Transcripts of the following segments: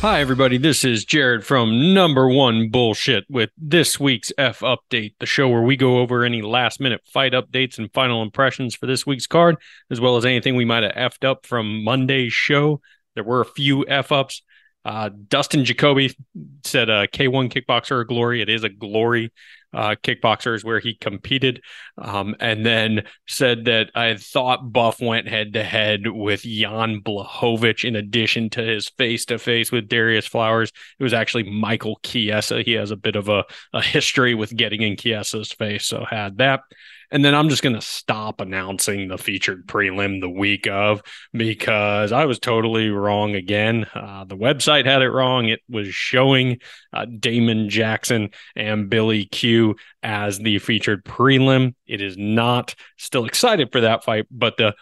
Hi, everybody. This is Jared from Number One Bullshit with this week's F Update, the show where we go over any last minute fight updates and final impressions for this week's card, as well as anything we might have effed up from Monday's show. There were a few F ups. Uh, Dustin Jacoby said uh, K1 kickboxer glory. It is a glory. Uh, kickboxer is where he competed. Um, and then said that I thought Buff went head to head with Jan Blachowicz in addition to his face to face with Darius Flowers. It was actually Michael Chiesa. He has a bit of a, a history with getting in Chiesa's face. So had that. And then I'm just going to stop announcing the featured prelim the week of because I was totally wrong again. Uh, the website had it wrong. It was showing uh, Damon Jackson and Billy Q as the featured prelim. It is not. Still excited for that fight, but the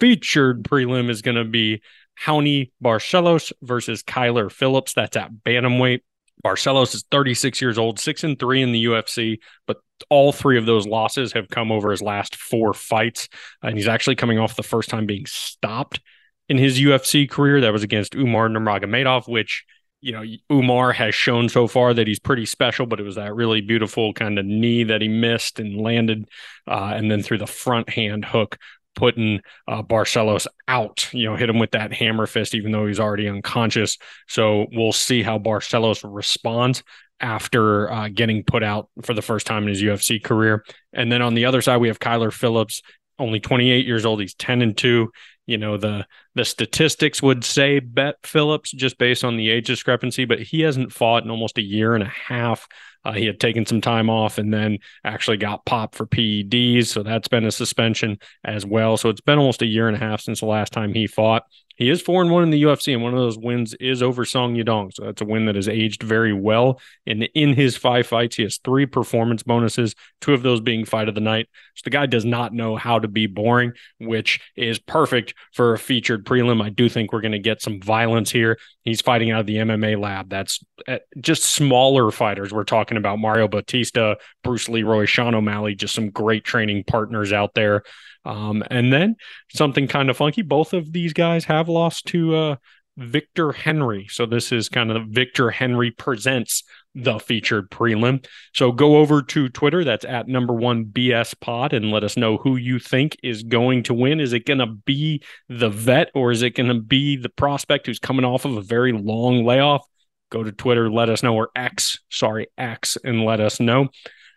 featured prelim is going to be Raoni Barcelos versus Kyler Phillips. That's at bantamweight. Barcelos is 36 years old, six and three in the UFC, but all three of those losses have come over his last four fights. And he's actually coming off the first time being stopped in his UFC career. That was against Umar Nurmagomedov, which, you know, Umar has shown so far that he's pretty special, but it was that really beautiful kind of knee that he missed and landed. Uh, and then threw the front hand hook, putting uh, Barcelos out, you know, hit him with that hammer fist, even though he's already unconscious. So we'll see how Barcelos responds after uh, getting put out for the first time in his UFC career. And then on the other side, we have Kyler Phillips, only 28 years old. He's 10 and 2. You know, the the statistics would say bet Phillips just based on the age discrepancy, but he hasn't fought in almost a year and a half. Uh, he had taken some time off and then actually got popped for PEDs. So that's been a suspension as well. So it's been almost a year and a half since the last time he fought. He is four and one in the UFC, and one of those wins is over Song Yadong. So that's a win that has aged very well. And in his five fights, he has three performance bonuses, two of those being fight of the night. So the guy does not know how to be boring, which is perfect for a featured prelim. I do think we're going to get some violence here. He's fighting out of the MMA lab. That's eh, just smaller fighters. We're talking about Mario Bautista, Bruce Leroy, Sean O'Malley, just some great training partners out there. Um, and then something kind of funky. Both of these guys have lost to uh, Victor Henry. So this is kind of Victor Henry presents the featured prelim. So go over to Twitter. That's at number one BS pod and let us know who you think is going to win. Is it going to be the vet or is it going to be the prospect who's coming off of a very long layoff? Go to Twitter, let us know, or X, sorry, X, and let us know.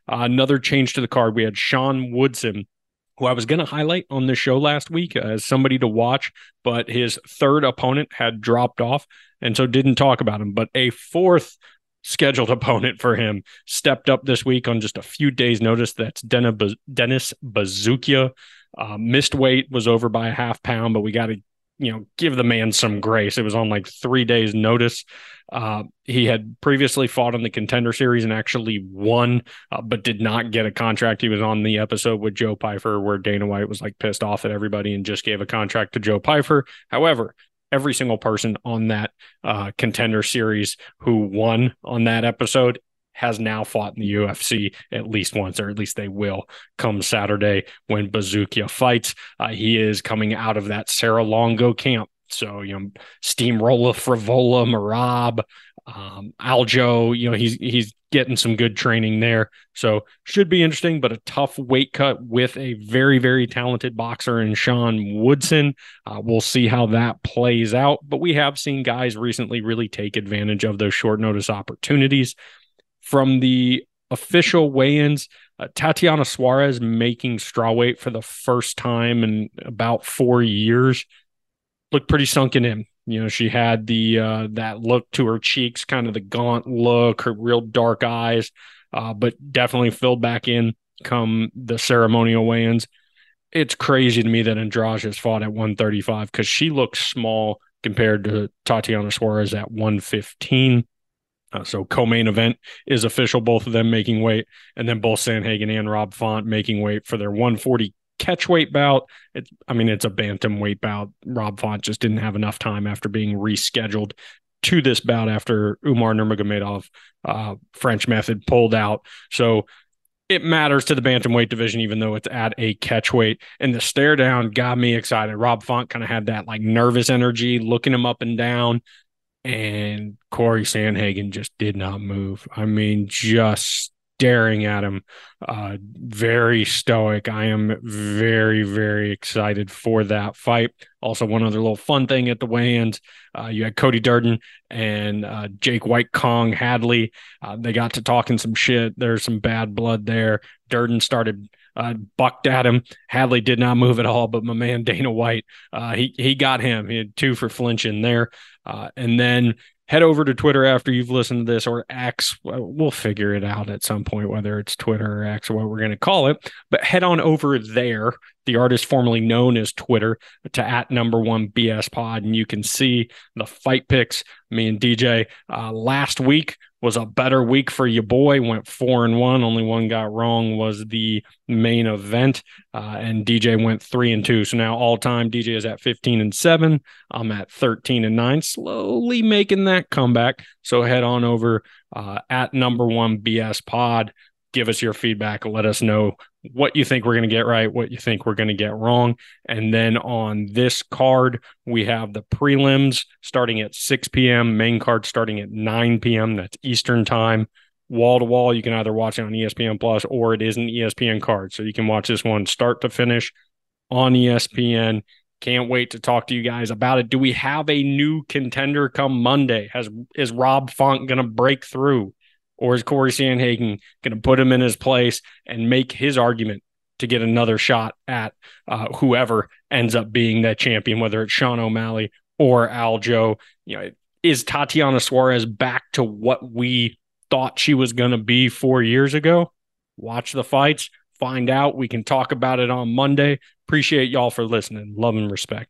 Uh, another change to the card. We had Sean Woodson who I was going to highlight on the show last week as somebody to watch, but his third opponent had dropped off and so didn't talk about him. But a fourth scheduled opponent for him stepped up this week on just a few days' notice. That's Dennis Buzukja. Uh, missed weight was over by a half pound, but we got to you know give the man some grace. It was on like three days' notice. Uh, he had previously fought on the contender series and actually won, uh, but did not get a contract. He was on the episode with Joe Pyfer where Dana White was like pissed off at everybody and just gave a contract to Joe Pyfer. However, every single person on that uh, contender series who won on that episode has now fought in the UFC at least once, or at least they will come Saturday when Buzukja fights. Uh, he is coming out of that Serra-Longo camp. So, you know, Steamroller, Frevola, Merab, um, Aljo, you know, he's he's getting some good training there. So should be interesting, but a tough weight cut with a very, very talented boxer in Sean Woodson. Uh, we'll see how that plays out. But we have seen guys recently really take advantage of those short notice opportunities from the official weigh-ins. Uh, Tatiana Suarez making straw weight for the first time in about four years looked pretty sunken in. You know, she had the uh, that look to her cheeks, kind of the gaunt look, her real dark eyes, uh, but definitely filled back in come the ceremonial weigh-ins. It's crazy to me that Andrade has fought at 135 because she looks small compared to Tatiana Suarez at 115. Uh, so co-main event is official, both of them making weight, and then both Sandhagen and Rob Font making weight for their 140 catch weight bout. It's, I mean, it's a bantam weight bout. Rob Font just didn't have enough time after being rescheduled to this bout after Umar Nurmagomedov, uh, French method pulled out. So it matters to the bantamweight division, even though it's at a catch weight. And the stare down got me excited. Rob Font kind of had that like nervous energy, looking him up and down. And Corey Sandhagen just did not move. I mean, just staring at him. Uh, very stoic. I am very, very excited for that fight. Also, one other little fun thing at the weigh-ins, uh, you had Cody Durden and uh, Jake White Kong Hadley. Uh, they got to talking some shit. There's some bad blood there. Durden started uh, bucked at him. Hadley did not move at all, but my man Dana White, uh, he he got him. He had two for flinching there, uh, and then head over to Twitter after you've listened to this or X. We'll figure it out at some point, whether it's Twitter or X or what we're going to call it. But head on over there, the artist formerly known as Twitter, to at number one BS pod, and you can see the fight picks. Me and DJ uh, last week was a better week for you boy. Went four and one. Only one got wrong was the main event, uh, and DJ went three and two. So now all time DJ is at fifteen and seven. I'm at thirteen and nine, slowly making that comeback. So head on over uh, at number one BS Pod. Give us your feedback. Let us know what you think we're going to get right, what you think we're going to get wrong. And then on this card, we have the prelims starting at 6 p.m., main card starting at 9 p.m. That's Eastern time. Wall to wall, you can either watch it on ESPN Plus or it is an ESPN card. So you can watch this one start to finish on ESPN. Can't wait to talk to you guys about it. Do we have a new contender come Monday? Has is Rob Font going to break through? Or is Corey Sandhagen going to put him in his place and make his argument to get another shot at uh, whoever ends up being that champion, whether it's Sean O'Malley or Aljo? You know, is Tatiana Suarez back to what we thought she was going to be four years ago? Watch the fights, find out. We can talk about it on Monday. Appreciate y'all for listening. Love and respect.